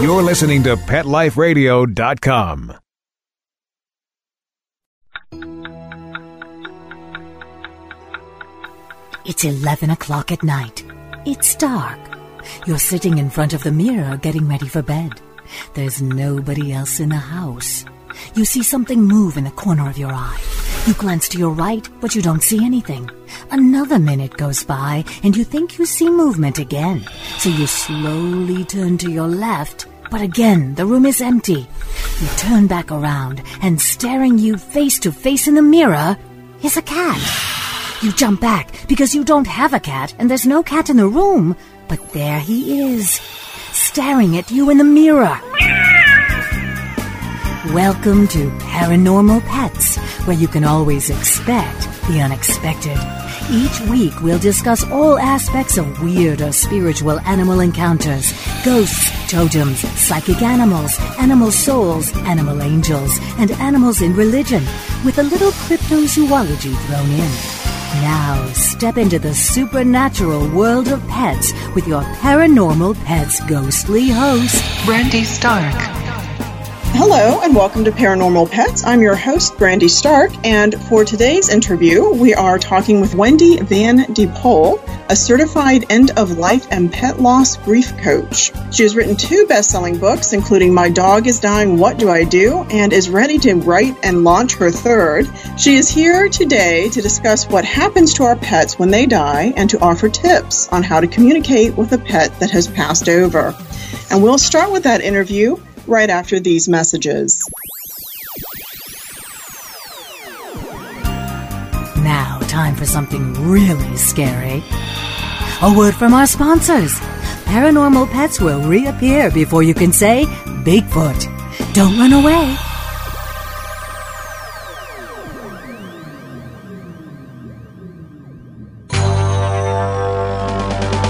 You're listening to PetLifeRadio.com. It's 11 o'clock at night. It's dark. You're sitting in front of the mirror getting ready for bed. There's nobody else in the house. You see something move in the corner of your eye. You glance to your right, but you don't see anything. Another minute goes by, and you think you see movement again. So you slowly turn to your left, but again, the room is empty. You turn back around, and staring you face to face in the mirror is a cat. You jump back because you don't have a cat, and there's no cat in the room. But there he is, staring at you in the mirror. Welcome to Paranormal Pets, where you can always expect the unexpected. Each week, we'll discuss all aspects of weird or spiritual animal encounters ghosts, totems, psychic animals, animal souls, animal angels, and animals in religion, with a little cryptozoology thrown in. Now, step into the supernatural world of pets with your Paranormal Pets ghostly host, Brandy Stark. Hello and welcome to Paranormal Pets. I'm your host, Brandy Stark, and for today's interview, we are talking with Wendy Van de Poll, a certified end of life and pet loss grief coach. She has written two best selling books, including My Dog is Dying, What Do I Do? and is ready to write and launch her third. She is here today to discuss what happens to our pets when they die and to offer tips on how to communicate with a pet that has passed over. And we'll start with that interview right after these messages. Now, time for something really scary. A word from our sponsors. Paranormal pets will reappear before you can say Bigfoot. Don't run away.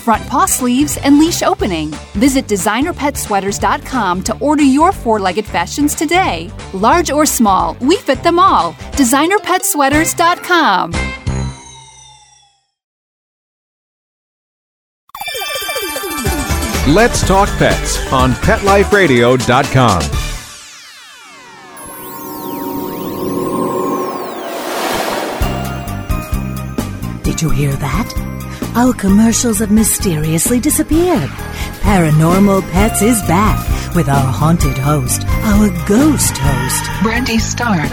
front paw sleeves, and leash opening. Visit designerpetsweaters.com to order your four legged fashions today. Large or small, we fit them all. Designerpetsweaters.com. Let's Talk Pets on PetLifeRadio.com. Did you hear that? Our commercials have mysteriously disappeared. Paranormal Pets is back with our haunted host, our ghost host. Brandy Stark.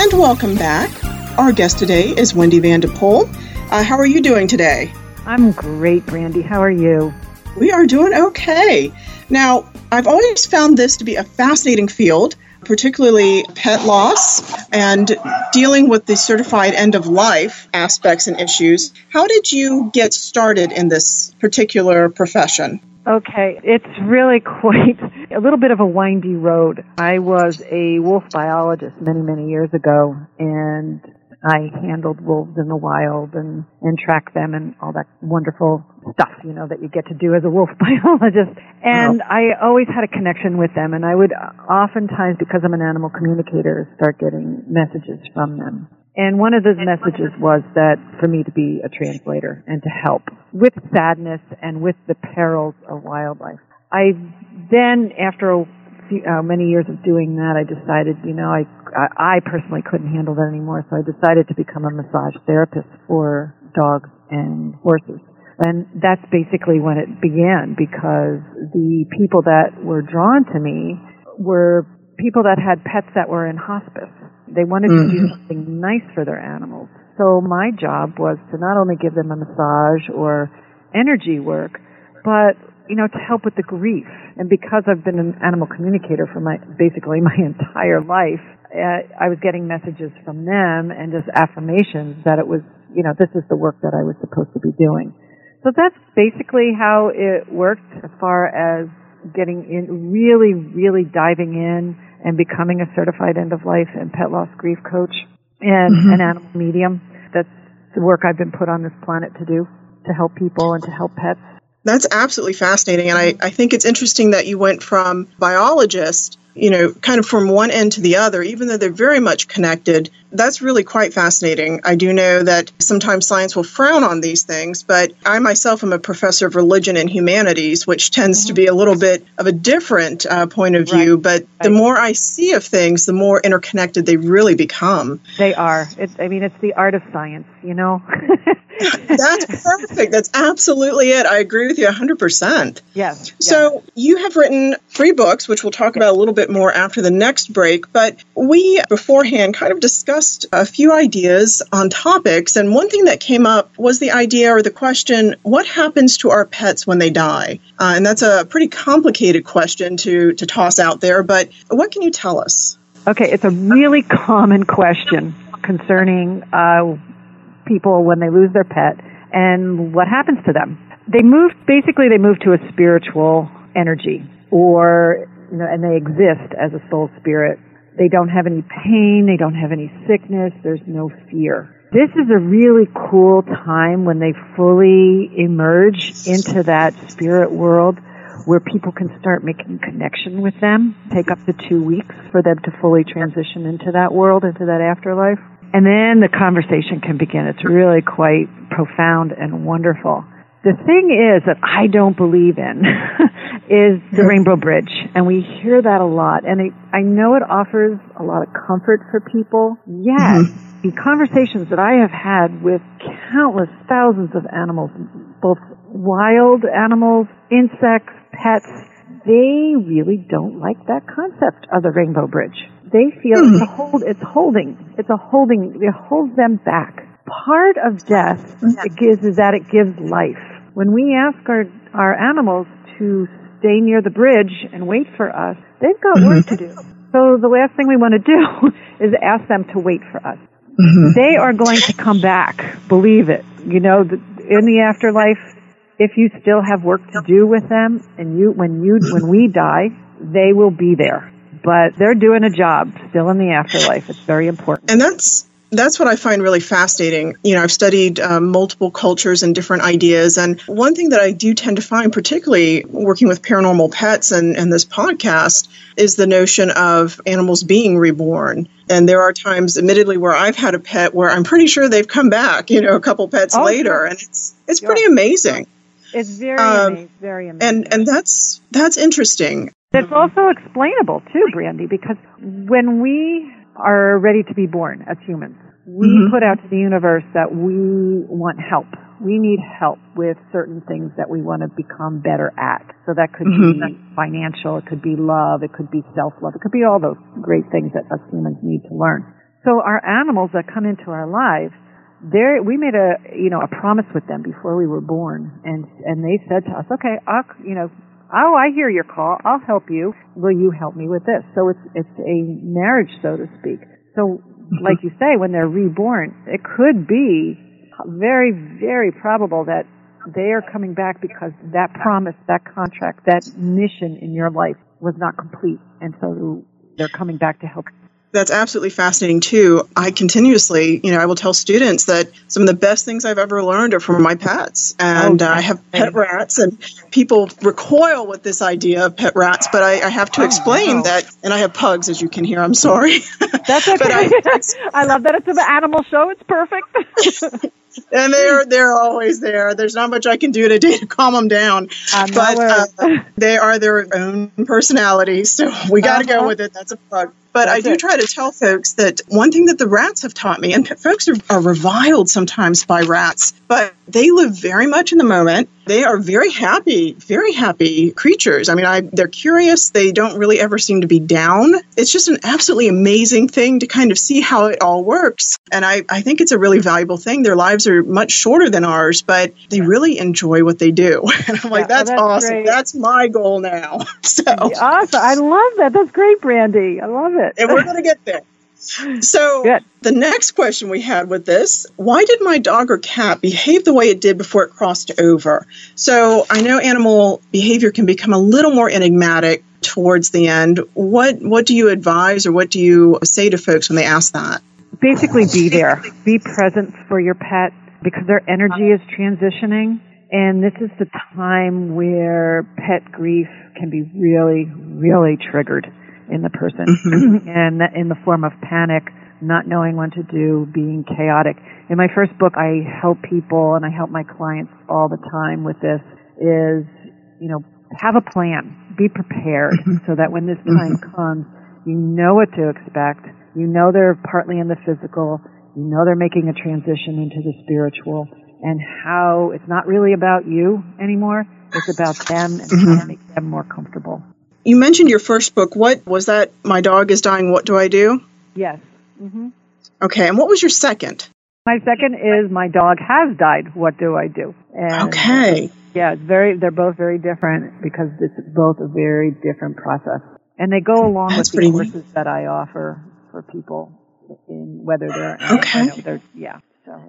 And welcome back. Our guest today is Wendy Van de Poll. Uh, how are you doing today? I'm great, Brandy. How are you? We are doing okay. Now, I've always found this to be a fascinating field, particularly pet loss and dealing with the certified end of life aspects and issues. How did you get started in this particular profession? Okay, it's really quite a little bit of a windy road. I was a wolf biologist many, many years ago, and I handled wolves in the wild and, and tracked them and all that wonderful stuff, you know, that you get to do as a wolf biologist. And I always had a connection with them, and I would oftentimes, because I'm an animal communicator, start getting messages from them. And one of those messages was that for me to be a translator and to help with sadness and with the perils of wildlife. I then, after a few, uh, many years of doing that, I decided, you know, I, I personally couldn't handle that anymore, so I decided to become a massage therapist for dogs and horses. And that's basically when it began because the people that were drawn to me were people that had pets that were in hospice. They wanted to mm-hmm. do something nice for their animals. So my job was to not only give them a massage or energy work, but you know, to help with the grief. And because I've been an animal communicator for my basically my entire life, I was getting messages from them and just affirmations that it was, you know, this is the work that I was supposed to be doing. So that's basically how it worked as far as getting in, really, really diving in and becoming a certified end of life and pet loss grief coach and Mhm. an animal medium. That's the work I've been put on this planet to do. to help people and to help pets. That's absolutely fascinating. And I, I think it's interesting that you went from biologist you know, kind of from one end to the other, even though they're very much connected. That's really quite fascinating. I do know that sometimes science will frown on these things, but I myself am a professor of religion and humanities, which tends mm-hmm. to be a little bit of a different uh, point of view. Right. But the more I see of things, the more interconnected they really become. They are. It's, I mean, it's the art of science, you know? That's perfect. That's absolutely it. I agree with you 100%. Yes. So you have written three books, which we'll talk about a little bit more after the next break. But we beforehand kind of discussed a few ideas on topics. And one thing that came up was the idea or the question what happens to our pets when they die? Uh, and that's a pretty complicated question to, to toss out there. But what can you tell us? Okay, it's a really common question concerning uh, people when they lose their pet and what happens to them. They move, basically, they move to a spiritual energy or, you know, and they exist as a soul spirit. They don't have any pain. They don't have any sickness. There's no fear. This is a really cool time when they fully emerge into that spirit world where people can start making connection with them. Take up to two weeks for them to fully transition into that world, into that afterlife. And then the conversation can begin. It's really quite profound and wonderful. The thing is that I don't believe in is the Rainbow Bridge. And we hear that a lot. And it, I know it offers a lot of comfort for people. Yet, mm-hmm. the conversations that I have had with countless thousands of animals, both wild animals, insects, pets, they really don't like that concept of the Rainbow Bridge. They feel mm. it's a hold, it's holding, it's a holding, it holds them back. Part of death gives is that it gives life. When we ask our, our animals to stay near the bridge and wait for us, they've got mm-hmm. work to do. So the last thing we want to do is ask them to wait for us. Mm-hmm. They are going to come back. Believe it. You know, in the afterlife, if you still have work to do with them and you, when you, when we die, they will be there but they're doing a job still in the afterlife. It's very important. And that's that's what I find really fascinating. You know, I've studied um, multiple cultures and different ideas. And one thing that I do tend to find, particularly working with paranormal pets and, and this podcast, is the notion of animals being reborn. And there are times, admittedly, where I've had a pet where I'm pretty sure they've come back, you know, a couple pets oh, later. And it's, it's sure. pretty amazing. It's very um, amazing, very amazing. And, and that's, that's interesting. That's also explainable too, Brandy, because when we are ready to be born as humans, we mm-hmm. put out to the universe that we want help. We need help with certain things that we want to become better at. So that could mm-hmm. be financial, it could be love, it could be self-love, it could be all those great things that us humans need to learn. So our animals that come into our lives, there we made a you know a promise with them before we were born, and and they said to us, okay, I'll you know Oh, I hear your call. I'll help you. Will you help me with this? So it's it's a marriage, so to speak. So. Like you say, when they're reborn, it could be very, very probable that they are coming back because that promise, that contract, that mission in your life was not complete, and so they're coming back to help that's absolutely fascinating too. I continuously, you know, I will tell students that some of the best things I've ever learned are from my pets. And oh, uh, I have pet rats, and people recoil with this idea of pet rats, but I, I have to oh, explain wow. that. And I have pugs, as you can hear. I'm sorry. That's okay. I, I, love that it's an animal show. It's perfect. and they're they're always there. There's not much I can do today to calm them down, but uh, they are their own personality. So we got to uh-huh. go with it. That's a pug. But That's I do it. try to tell folks that one thing that the rats have taught me, and folks are, are reviled sometimes by rats, but they live very much in the moment. They are very happy, very happy creatures. I mean, I, they're curious. They don't really ever seem to be down. It's just an absolutely amazing thing to kind of see how it all works. And I, I think it's a really valuable thing. Their lives are much shorter than ours, but they really enjoy what they do. And I'm like, yeah, oh, that's, that's, awesome. Great. That's my goal now. So awesome. I love that. That's great, Brandy. I love it. And we're going to get there. So Good. the next question we had with this, why did my dog or cat behave the way it did before it crossed over? So I know animal behavior can become a little more enigmatic towards the end. What what do you advise or what do you say to folks when they ask that? Basically be there. Be present for your pet. because their energy is transitioning. And this is the time where pet grief can be really, really triggered in the person Mm-hmm. and in the form of panic, not knowing what to do, being chaotic. In my first book, I help people and I help my clients all the time with this is, you know, have a plan, be prepared mm-hmm. so that when this mm-hmm. time comes, you know what to expect. You know they're partly in the physical. You know they're making a transition into the spiritual and how it's not really about you anymore. It's about them and how to mm-hmm. make them more comfortable. You mentioned your first book. What was that? My dog is dying. What do I do? Yes. hmm Okay, and what was your second? My second is my dog has died. What do I do? And Okay. Yeah, it's very. They're both very different because it's both a very different process, and they go along That's with the pretty neat. courses that I offer for people, in whether they're Okay. know, they're, yeah.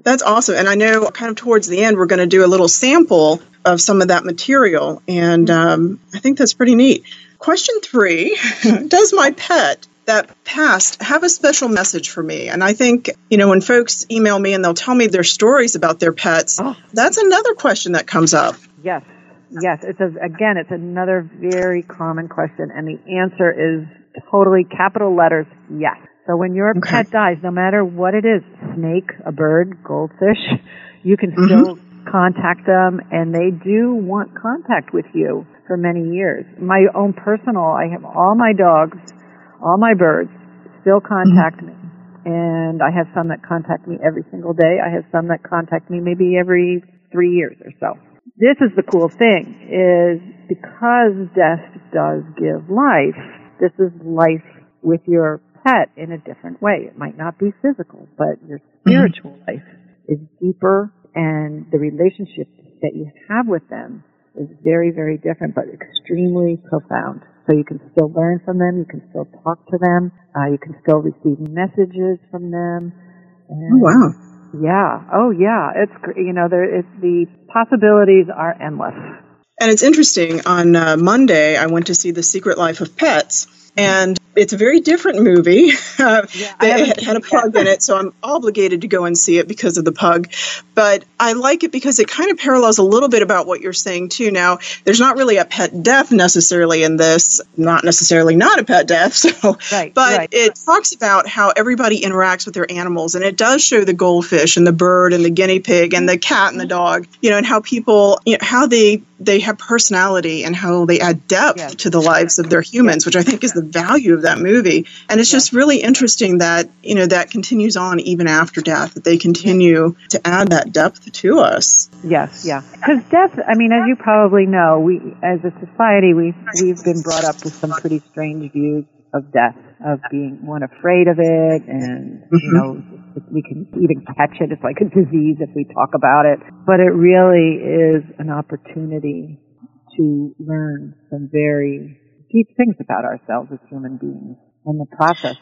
That's awesome. And I know kind of towards the end, we're going to do a little sample of some of that material. And um, I think that's pretty neat. Question three Does my pet that passed have a special message for me? And I think, you know, when folks email me and they'll tell me their stories about their pets, Oh. that's another question that comes up. yes, yes. It's a, again, it's another very common question, and the answer is totally capital letters yes. So when your Okay. pet dies, no matter what it is, snake, a bird, goldfish, you can Mm-hmm. still contact them and they do want contact with you for many years. My own personal, I have all my dogs, all my birds still contact me. And I have some that contact me every single day. I have some that contact me maybe every three years or so. This is the cool thing is because death does give life, this is life with your pet in a different way. It might not be physical, but your spiritual life is deeper and the relationship that you have with them is very, very different, but extremely profound. So you can still learn from them, you can still talk to them, uh, you can still receive messages from them. And Oh, wow. Yeah. Oh, yeah. It's you know there. It's the possibilities are endless. And it's interesting. On uh, Monday, I went to see The Secret Life of Pets, and it's a very different movie. Uh, Yeah, I they had, a pug in it, so I'm obligated to go and see it because of the pug. But I like it because it kind of parallels a little bit about what you're saying too. Now, there's not really a pet death necessarily in this, not necessarily not a pet death. So, Right, but right. it talks about how everybody interacts with their animals, and it does show the goldfish and the bird and the guinea pig and the cat and the dog. You know, and how people, you know, how they they have personality and how they add depth Yes. to the lives of their humans, which I think is the value of that movie. And it's just really interesting that, you know, that continues on even after death, that they continue to add that depth to us. Yes, yeah. Because death, I mean, as you probably know, we, as a society, we we've been brought up with some pretty strange views of death, of being one afraid of it, and you mm-hmm. know, we can even catch it. It's like a disease if we talk about it. But it really is an opportunity to learn some very deep things about ourselves as human beings and the process.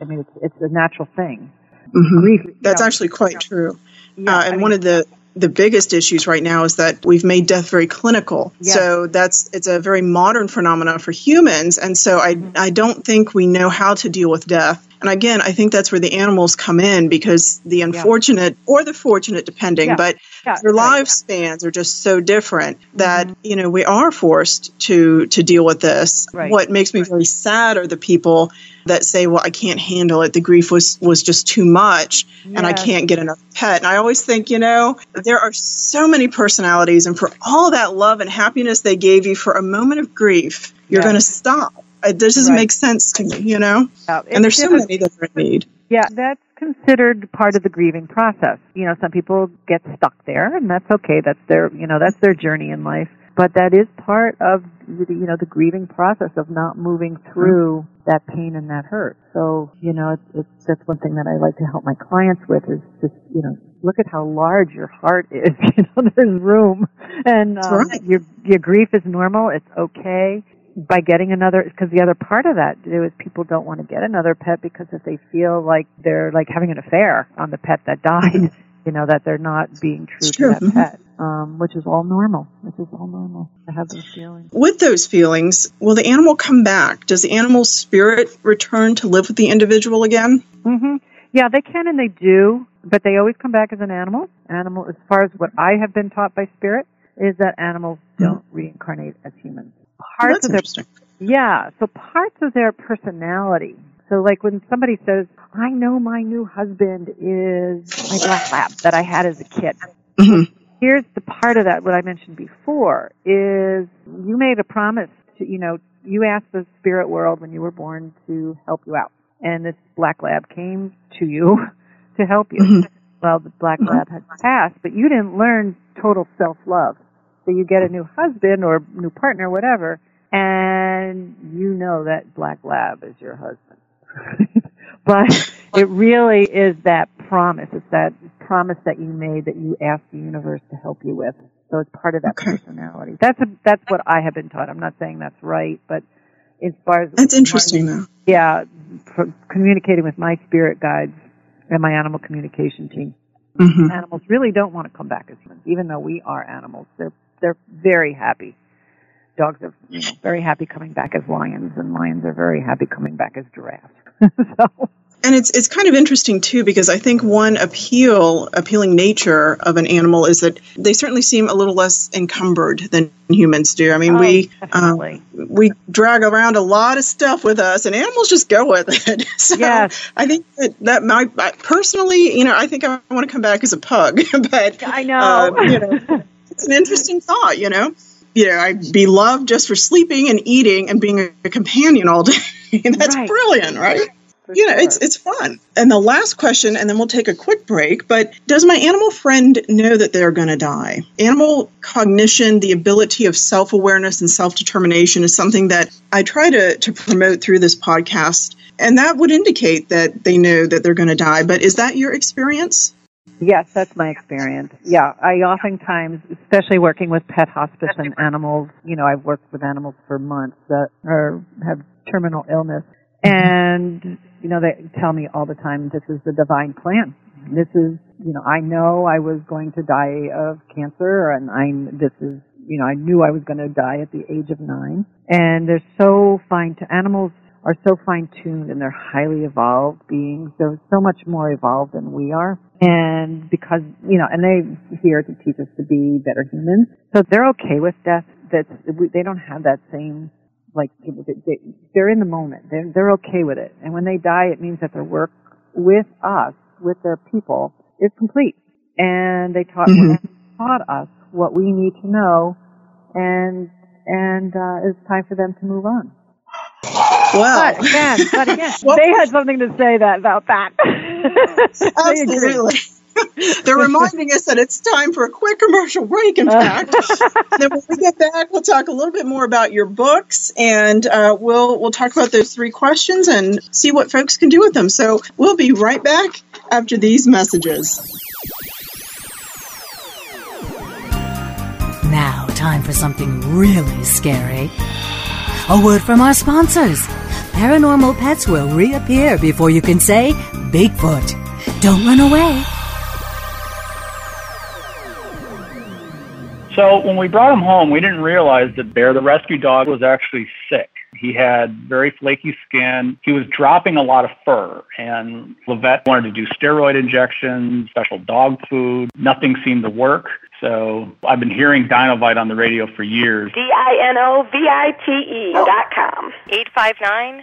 I mean, it's it's a natural thing. Grief. That's know, actually quite true. yeah, uh, I and mean- one of the the biggest issues right now is that we've made death very clinical. Yes. So that's it's a very modern phenomenon for humans, and so I Mm-hmm. I don't think we know how to deal with death. And again, I think that's where the animals come in because the unfortunate or the fortunate, depending, Yeah. but Yeah, their right. lifespans are just so different that Mm-hmm. you know we are forced to to deal with this. Right. What makes me very sad are the people that say, "Well, I can't handle it. The grief was was just too much, and I can't get another pet." And I always think, you know, there are so many personalities, and for all that love and happiness they gave you for a moment of grief, you're Yes. going to stop. It doesn't Right. make sense to me, you know. Yeah, And there's so many that need. Yeah, that's considered part of the grieving process. You know, some people get stuck there, and that's okay. That's their, you know, that's their journey in life. But that is part of, the, you know, the grieving process of not moving through that pain and that hurt. So, you know, it's, it's that's one thing that I like to help my clients with is just, you know, look at how large your heart is. You know, there's room, and um, right. your your grief is normal. It's okay by getting another because the other part of that too is people don't want to get another pet because if they feel like they're like having an affair on the pet that died you know that they're not being true true. to that pet um, which is all normal which is all normal to have those feelings With those feelings, will the animal come back? Does the animal's spirit return to live with the individual again? hmm yeah they can and they do but they always come back as an animal Animal, as far as what I have been taught by spirit, is that animals don't reincarnate as humans. Well, that's of their interesting. yeah, so parts of their personality. So like when somebody says, "I know my new husband is my black lab that I had as a kid." Mhm. Here's the part of that what I mentioned before is you made a promise to you know you asked the spirit world when you were born to help you out, and this black lab came to you to help you. Mhm. Well, the black lab had passed, but you didn't learn total self love. So you get a new husband or new partner, whatever, and you know that black lab is your husband. but it really is that promise. It's that promise that you made that you asked the universe to help you with. So it's part of that Okay. personality. That's a, that's what I have been taught. I'm not saying that's right, but as far as That's interesting, though. yeah, communicating with my spirit guides and my animal communication team. hmm Animals really don't want to come back as humans, even though we are animals. They're they're very happy. Dogs are you know, very happy coming back as lions, and lions are very happy coming back as giraffes. so And it's it's kind of interesting too because I think one appeal appealing nature of an animal is that they certainly seem a little less encumbered than humans do. I mean, we Oh, um, we drag around a lot of stuff with us, and animals just go with it. so Yes. I think that that might I- personally, you know, I think I want to come back as a pug, but I know. uh, you know, it's an interesting thought. You know, you know, I'd be loved just for sleeping and eating and being a, companion all day. That's Right. brilliant, right? For you know, sure. it's it's fun. And the last question, and then we'll take a quick break. But does my animal friend know that they're going to die? Animal cognition, the ability of self awareness and self determination, is something that I try to to promote through this podcast, and that would indicate that they know that they're going to die. But is that your experience? Yes, that's my experience. Yeah, I oftentimes, especially working with pet hospice and animals, you know, I've worked with animals for months that are have terminal illness, and you know, they tell me all the time, "This is the divine plan. This is, you know, I know I was going to die of cancer, and I'm. This is, you know, I knew I was going to die at the age of nine, and they're so fine. To animals are so fine tuned and they're highly evolved beings. They're so much more evolved than we are. And because, you know, and they're here to teach us to be better humans. So they're okay with death. That's, we- they don't have that same, like, they, they, they're in the moment. They're, they're okay with it. And when they die, it means that their work with us, with their people, is complete. And they taught, Mhm. taught us what we need to know and, and, uh, it's time for them to move on. Well, But again, but again, Well- they had something to say that about that. They agree. absolutely. They're reminding us that it's time for a quick commercial break, in fact. then when we get back, we'll talk a little bit more about your books, and uh, we'll we'll talk about those three questions and see what folks can do with them. So we'll be right back after these messages. Now, time for something really scary. A word from our sponsors. Paranormal pets will reappear before you can say Bigfoot. Don't run away. So when we brought him home, we didn't realize that Bear, the rescue dog, was actually sick. He had very flaky skin. He was dropping a lot of fur, and Levette wanted to do steroid injections, special dog food. Nothing seemed to work. So I've been hearing Dinovite on the radio for years. D-I-N-O-V-I-T-E oh. dot com.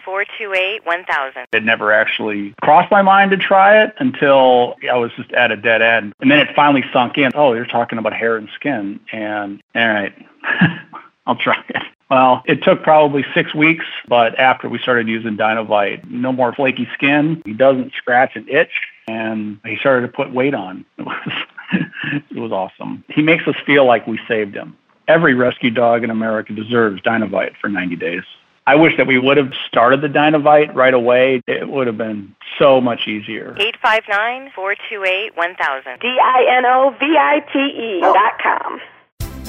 859-428-1000. It never actually crossed my mind to try it until I was just at a dead end. And then it finally sunk in. Oh, you're talking about hair and skin. And all right, I'll try it. Well, it took probably six weeks, but after we started using Dinovite, no more flaky skin. He doesn't scratch and itch, and he started to put weight on. It was, it was awesome. He makes us feel like we saved him. Every rescue dog in America deserves Dinovite for 90 days. I wish that we would have started the Dinovite right away. It would have been so much easier. 859-428-1000. D-I-N-O-V-I-T-E dot com.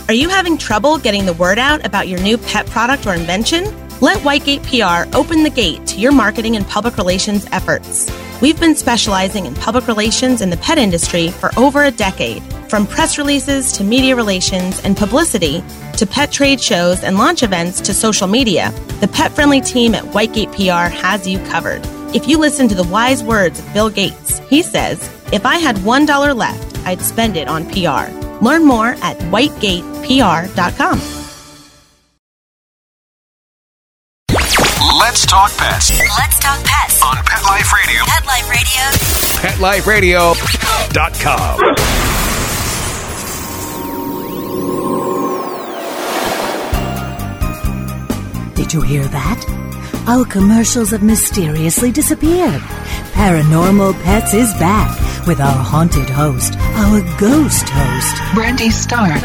Are you having trouble getting the word out about your new pet product or invention? Let Whitegate PR open the gate to your marketing and public relations efforts. We've been specializing in public relations in the pet industry for over a decade. From press releases to media relations and publicity to pet trade shows and launch events to social media, the pet friendly team at Whitegate PR has you covered. If you listen to the wise words of Bill Gates, he says, If I had $1 left, I'd spend it on PR. Learn more at whitegatepr.com. Let's talk pets Let's talk pets. on Pet Life Radio. Pet Life Radio. PetLifeRadio.com. Did you hear that? Our commercials have mysteriously disappeared. Paranormal Pets is back with our haunted host, our ghost host. Brandy Stark.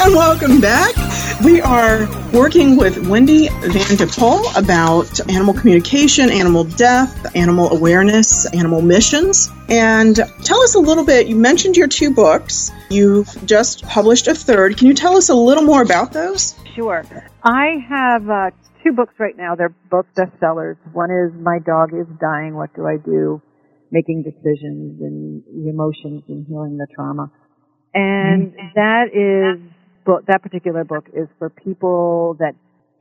And welcome back. We are working with Wendy Van de Poll about animal communication, animal death, animal awareness, animal missions. And tell us a little bit. You mentioned your two books. You've just published a third. Can you tell us a little more about those? Sure. I have uh, two books right now. They're both bestsellers. One is My Dog is Dying, What Do I Do? Making Decisions and Emotions and Healing the Trauma. And mm-hmm. that is, book, that particular book is for people that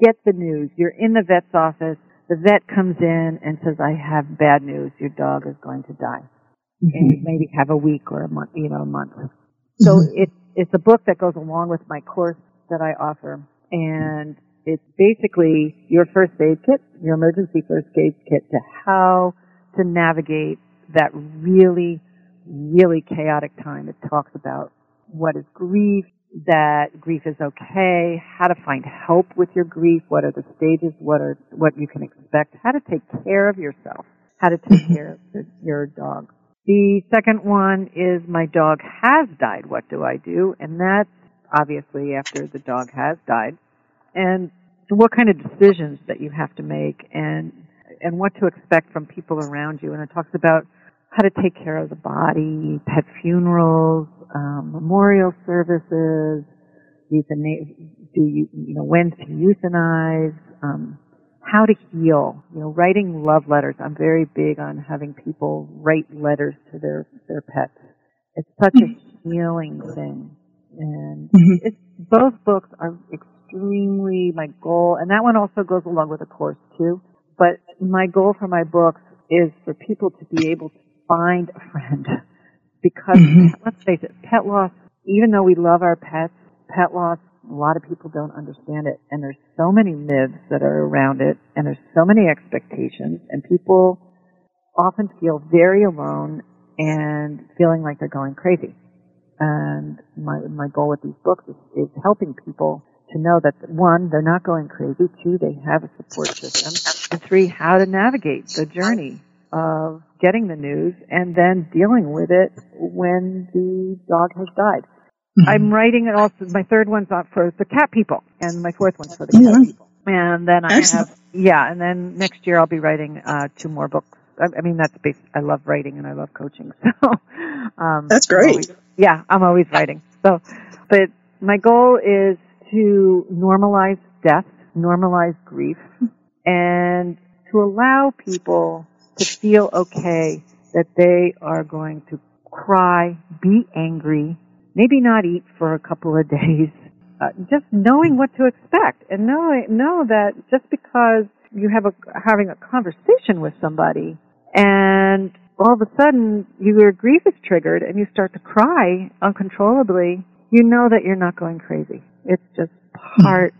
get the news. You're in the vet's office. The vet comes in and says, I have bad news. Your dog is going to die. And mm-hmm. you maybe have a week or a month, you know, a month. Mm-hmm. So it, it's a book that goes along with my course that I offer. And it's basically your first aid kit, your emergency first aid kit to how to navigate that really, really chaotic time. It talks about what is grief, that grief is okay, how to find help with your grief, what are the stages, what are, what you can expect, how to take care of yourself, how to take mm-hmm. care of your, your dog. The second one is my dog has died, what do I do? And that's obviously after the dog has died. And what kind of decisions that you have to make and and what to expect from people around you. And it talks about how to take care of the body, pet funerals, um, memorial services, euthana- do you, you know when to euthanize, um, how to heal. You know, writing love letters. I'm very big on having people write letters to their their pets. It's such a healing thing, and it's, both books are extremely my goal, and that one also goes along with the course too. But my goal for my books is for people to be able to find a friend, because mm-hmm. let's face it, pet loss. Even though we love our pets, pet loss. A lot of people don't understand it, and there's so many myths that are around it, and there's so many expectations, and people often feel very alone and feeling like they're going crazy. And my my goal with these books is, is helping people to know that one, they're not going crazy. Two, they have a support system. And three, how to navigate the journey of getting the news and then dealing with it when the dog has died. I'm writing it also. My third one's out for the cat people, and my fourth one's for the cat people. And then I Excellent. have yeah, and then next year I'll be writing uh, two more books. I, I mean, that's based. I love writing and I love coaching, so um, That's I'm great. always- yeah, I'm always writing. So, but my goal is to normalize death, normalize grief, and to allow people to feel okay that they are going to cry, be angry, maybe not eat for a couple of days, uh, just knowing what to expect and know know that just because you have a having a conversation with somebody and all of a sudden your grief is triggered and you start to cry uncontrollably, you know that you're not going crazy. It's just part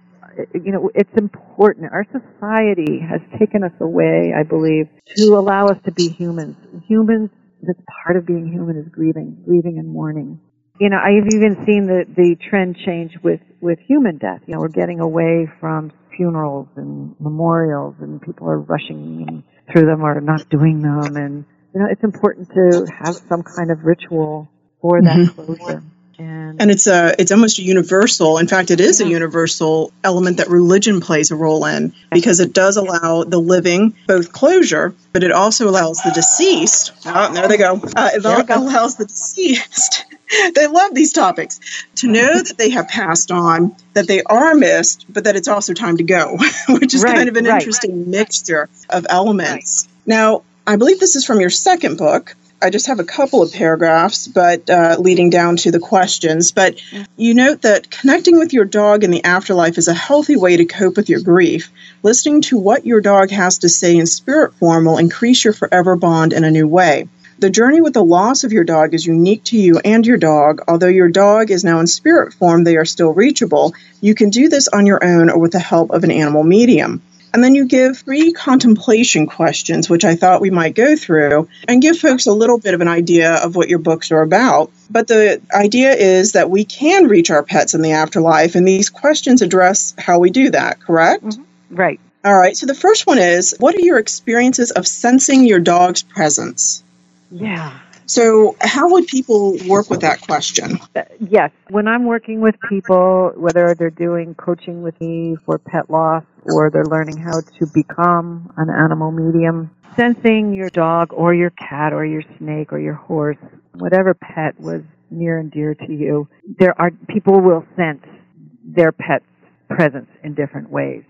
you know, it's important. Our society has taken us away, I believe, to allow us to be humans. Humans, that's part of being human is grieving, grieving and mourning. You know, I've even seen the, the trend change with, with human death. You know, we're getting away from funerals and memorials and people are rushing through them or not doing them. And, you know, it's important to have some kind of ritual for that mm-hmm. closure. And, And it's a it's almost a universal. In fact, it is a universal element that religion plays a role in because it does allow the living both closure, but it also allows the deceased. Oh, there they go. Uh, it al- allows the deceased. they love these topics to know that they have passed on, that they are missed, but that it's also time to go, which is Right, kind of an right. interesting mixture of elements. Now, I believe this is from your second book. I just have a couple of paragraphs, but uh, leading down to the questions. But you note that connecting with your dog in the afterlife is a healthy way to cope with your grief. Listening to what your dog has to say in spirit form will increase your forever bond in a new way. The journey with the loss of your dog is unique to you and your dog. Although your dog is now in spirit form, they are still reachable. You can do this on your own or with the help of an animal medium. And then you give three contemplation questions, which I thought we might go through and give folks a little bit of an idea of what your books are about. But the idea is that we can reach our pets in the afterlife, and these questions address how we do that, correct? Mm-hmm. Right. All right. So the first one is What are your experiences of sensing your dog's presence? Yeah. So, how would people work with that question? Yes. When I'm working with people, whether they're doing coaching with me for pet loss or they're learning how to become an animal medium, sensing your dog or your cat or your snake or your horse, whatever pet was near and dear to you, there are people will sense their pet's presence in different ways.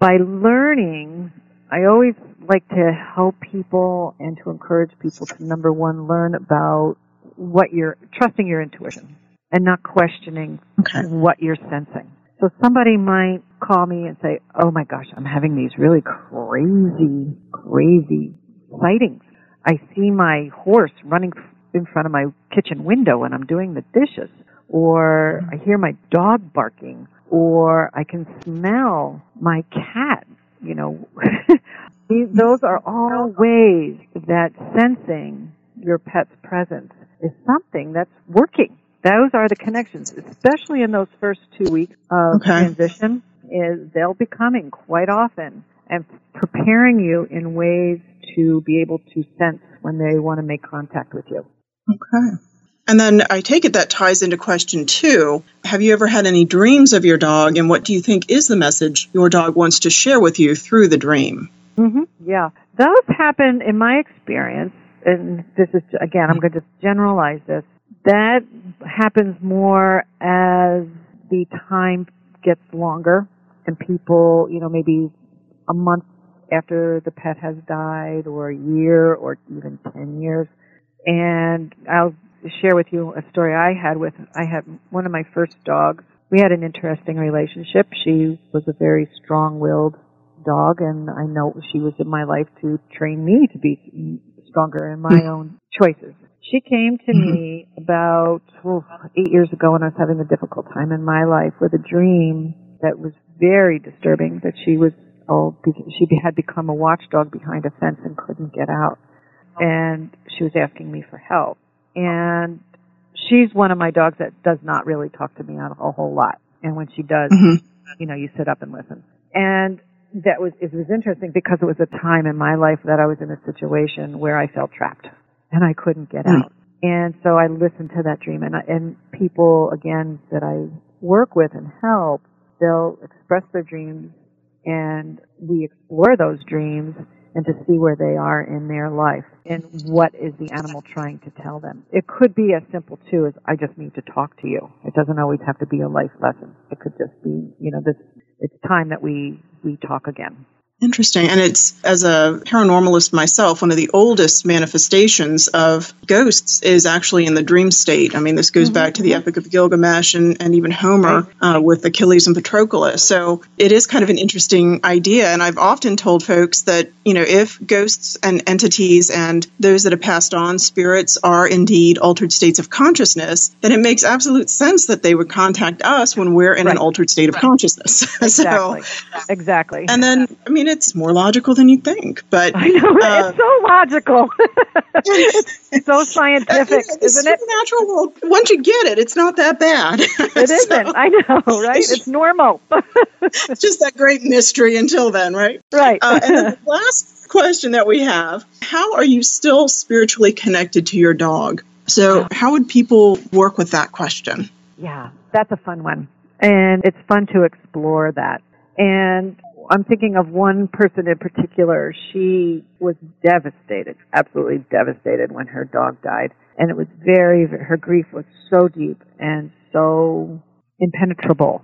By learning I always like to help people and to encourage people to number one learn about what you're trusting your intuition and not questioning okay. what you're sensing. So somebody might call me and say, "Oh my gosh, I'm having these really crazy, crazy sightings. I see my horse running in front of my kitchen window when I'm doing the dishes, or I hear my dog barking, or I can smell my cat you know, those are all ways that sensing your pet's presence is something that's working. Those are the connections, especially in those first two weeks of okay. transition. Is they'll be coming quite often and preparing you in ways to be able to sense when they want to make contact with you. Okay. And then I take it that ties into question two. Have you ever had any dreams of your dog, and what do you think is the message your dog wants to share with you through the dream? Mm-hmm. Yeah, those happen in my experience, and this is again, I'm going to generalize this. That happens more as the time gets longer, and people, you know, maybe a month after the pet has died, or a year, or even ten years. And I'll share with you a story I had with I had one of my first dogs. We had an interesting relationship. She was a very strong-willed dog, and I know she was in my life to train me to be stronger in my own choices. She came to mm-hmm. me about eight years ago when I was having a difficult time in my life with a dream that was very disturbing. That she was oh she had become a watchdog behind a fence and couldn't get out, and she was asking me for help and she's one of my dogs that does not really talk to me a whole lot. And when she does, mm-hmm. you know, you sit up and listen. And that was it was interesting because it was a time in my life that I was in a situation where I felt trapped and I couldn't get mm-hmm. out. And so I listened to that dream and and people again that I work with and help, they'll express their dreams and we explore those dreams and to see where they are in their life and what is the animal trying to tell them. It could be as simple too as I just need to talk to you. It doesn't always have to be a life lesson. It could just be, you know, this it's time that we we talk again. Interesting. And it's, as a paranormalist myself, one of the oldest manifestations of ghosts is actually in the dream state. I mean, this goes mm-hmm. back to the Epic of Gilgamesh and, and even Homer uh, with Achilles and Patroclus. So it is kind of an interesting idea. And I've often told folks that, you know, if ghosts and entities and those that have passed on, spirits, are indeed altered states of consciousness, then it makes absolute sense that they would contact us when we're in right. an altered state of right. consciousness. Exactly. so, exactly. And then, I mean, it's more logical than you think. But I know uh, it's so logical, so scientific, isn't it? Supernatural world. Once you get it, it's not that bad. It not I know, right? It's normal. it's just that great mystery until then, right? Right. Uh, and the last question that we have: How are you still spiritually connected to your dog? So, how would people work with that question? Yeah, that's a fun one. And it's fun to explore that. And I'm thinking of one person in particular. She was devastated, absolutely devastated when her dog died. And it was very, her grief was so deep and so impenetrable.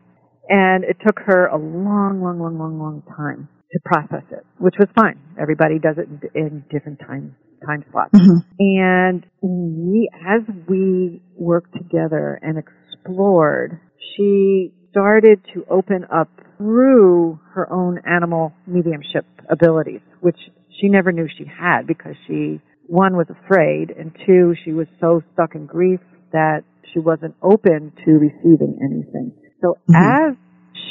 And it took her a long, long, long, long, long time to process it, which was fine. Everybody does it in different time time slots. Mm-hmm. And we, as we worked together and explored, she started to open up through her own animal mediumship abilities, which she never knew she had because she one was afraid, and two, she was so stuck in grief that she wasn't open to receiving anything. So Mhm. as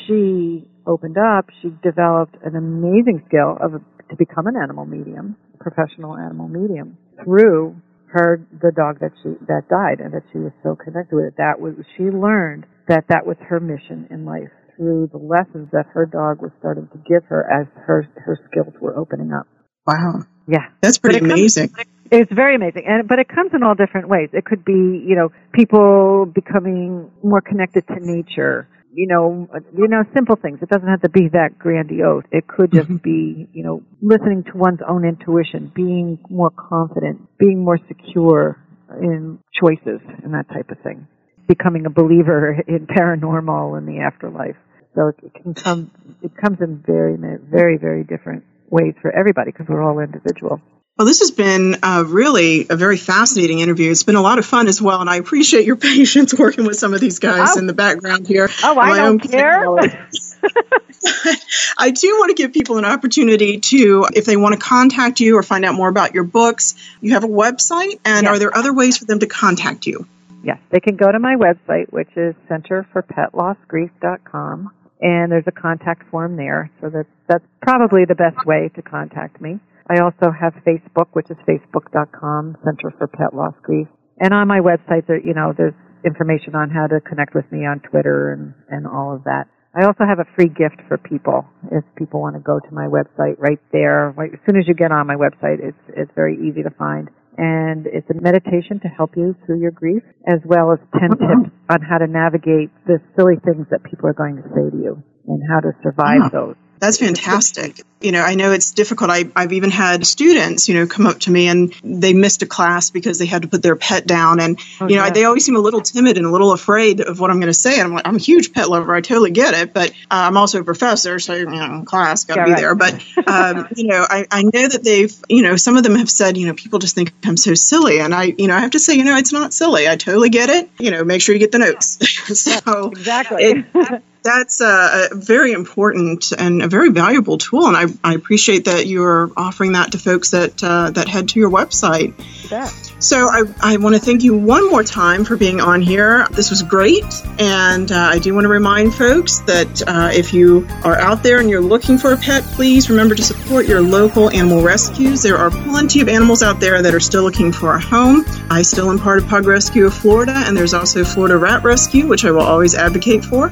she opened up, she developed an amazing skill of to become an animal medium, professional animal medium, through her the dog that she that died and that she was so connected with. It. That was she learned that that was her mission in life through the lessons that her dog was starting to give her as her her skills were opening up. Wow. Yeah. That's pretty But it comes- amazing. It's very amazing, and but it comes in all different ways. It could be, you know, people becoming more connected to nature. You know, you know, simple things. It doesn't have to be that grandiose. It could just mm-hmm. be, you know, listening to one's own intuition, being more confident, being more secure in choices, and that type of thing. Becoming a believer in paranormal and the afterlife. So it can come. It comes in very, very, very different ways for everybody because we're all individual. Well, this has been uh, really a very fascinating interview. It's been a lot of fun as well, and I appreciate your patience working with some of these guys Oh. in the background here. Oh, I don't care. I do want to give people an opportunity to, if they want to contact you or find out more about your books, you have a website, and Yes. are there other ways for them to contact you? Yes, they can go to my website, which is centerforpetlossgrief.com, and there's a contact form there. So that that's probably the best way to contact me. I also have Facebook, which is facebook.com, Center for Pet Loss Grief. And on my website, there, you know, there's information on how to connect with me on Twitter and, and all of that. I also have a free gift for people. If people want to go to my website right there, right, as soon as you get on my website, it's, it's very easy to find. And it's a meditation to help you through your grief, as well as 10 mm-hmm. tips on how to navigate the silly things that people are going to say to you and how to survive those. That's fantastic. You know, I know it's difficult. I, I've even had students, you know, come up to me and they missed a class because they had to put their pet down. And, Oh, you know, yeah. they always seem a little timid and a little afraid of what I'm going to say. And I'm like, I'm a huge pet lover. I totally get it. But uh, I'm also a professor. So, you know, class, got to Yeah, be right. there. But, um, you know, I, I know that they've, you know, some of them have said, you know, people just think I'm so silly. And I, you know, I have to say, you know, it's not silly. I totally get it. You know, make sure you get the notes. so, Exactly. it, that's uh, a very important and a very valuable tool, and I, I appreciate that you're offering that to folks that uh, that head to your website. Yeah. So I, I want to thank you one more time for being on here. This was great, and uh, I do want to remind folks that uh, if you are out there and you're looking for a pet, please remember to support your local animal rescues. There are plenty of animals out there that are still looking for a home. I still am part of Pug Rescue of Florida, and there's also Florida Rat Rescue, which I will always advocate for.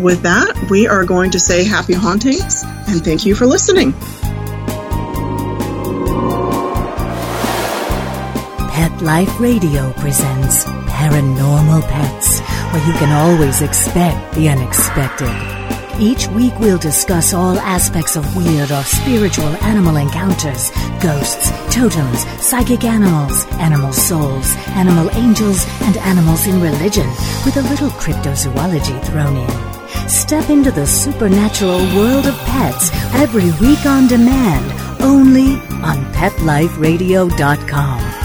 With that, we are going to say happy hauntings, and thank you for listening. Pet Life Radio presents Paranormal Pets, where you can always expect the unexpected. Each week we'll discuss all aspects of weird or spiritual animal encounters, ghosts, totems, psychic animals, animal souls, animal angels, and animals in religion, with a little cryptozoology thrown in. Step into the supernatural world of pets every week on demand, only on PetLifeRadio.com.